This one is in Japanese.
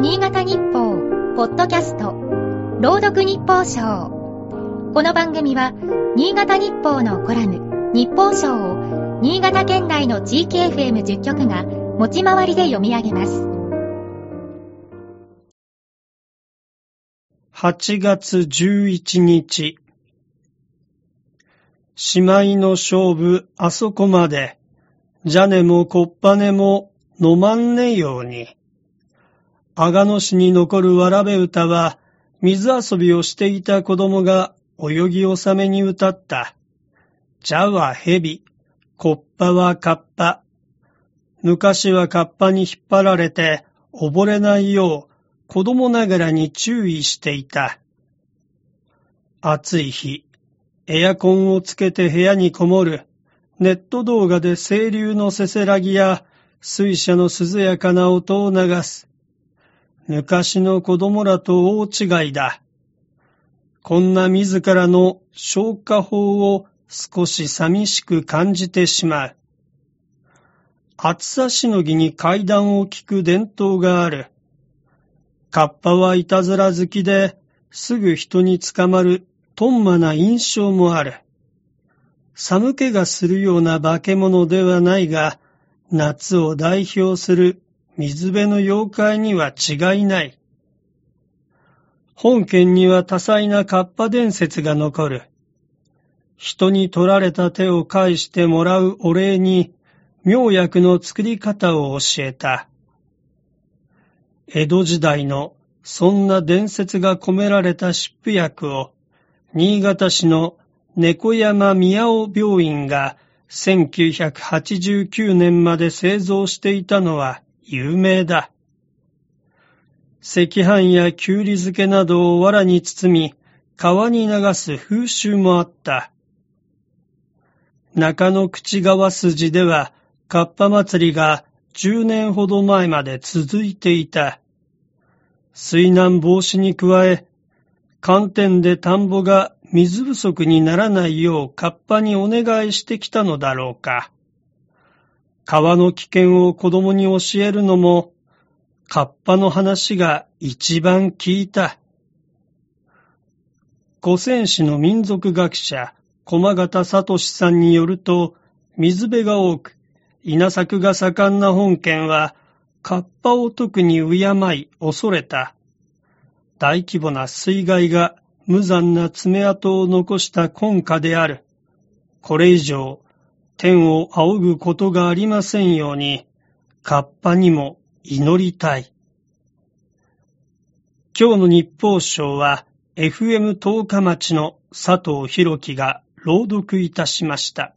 新潟日報、ポッドキャスト、朗読日報賞。この番組は、新潟日報のコラム、日報賞を、新潟県内の地域 FM10 局が、持ち回りで読み上げます。8月11日。姉妹の勝負、あそこまで。じゃねもこっぱねも飲まんねように。阿賀野市に残るわらべ歌は、水遊びをしていた子供が泳ぎ納めに歌った。じゃは蛇、こっぱはカッパ。昔はカッパに引っ張られて溺れないよう子供ながらに注意していた。暑い日、エアコンをつけて部屋にこもる。ネット動画で清流のせせらぎや水車の涼やかな音を流す。昔の子供らと大違いだ。こんな自らの消化法を少し寂しく感じてしまう。暑さしのぎに階段を聞く伝統がある。カッパはいたずら好きですぐ人に捕まるとんまな印象もある。寒気がするような化け物ではないが、夏を代表する水辺の妖怪には違いない。本県には多彩なカッパ伝説が残る。人に取られた手を返してもらうお礼に、妙薬の作り方を教えた。江戸時代のそんな伝説が込められた湿布薬を、新潟市の猫山宮尾病院が1989年まで製造していたのは有名だ。赤飯やきゅうり漬けなどを藁に包み、川に流す風習もあった。中野口川筋では、カッパ祭りが10年ほど前まで続いていた。水難防止に加え、寒天で田んぼが水不足にならないようカッパにお願いしてきたのだろうか。川の危険を子供に教えるのも、カッパの話が一番聞いた。五泉市の民族学者、駒形聡さんによると、水辺が多く、稲作が盛んな本県は、カッパを特に敬い恐れた。大規模な水害が無残な爪痕を残した根家である。これ以上、天を仰ぐことがありませんように、カッパにも祈りたい。今日の日報賞は、FM 十日町の佐藤博樹が朗読いたしました。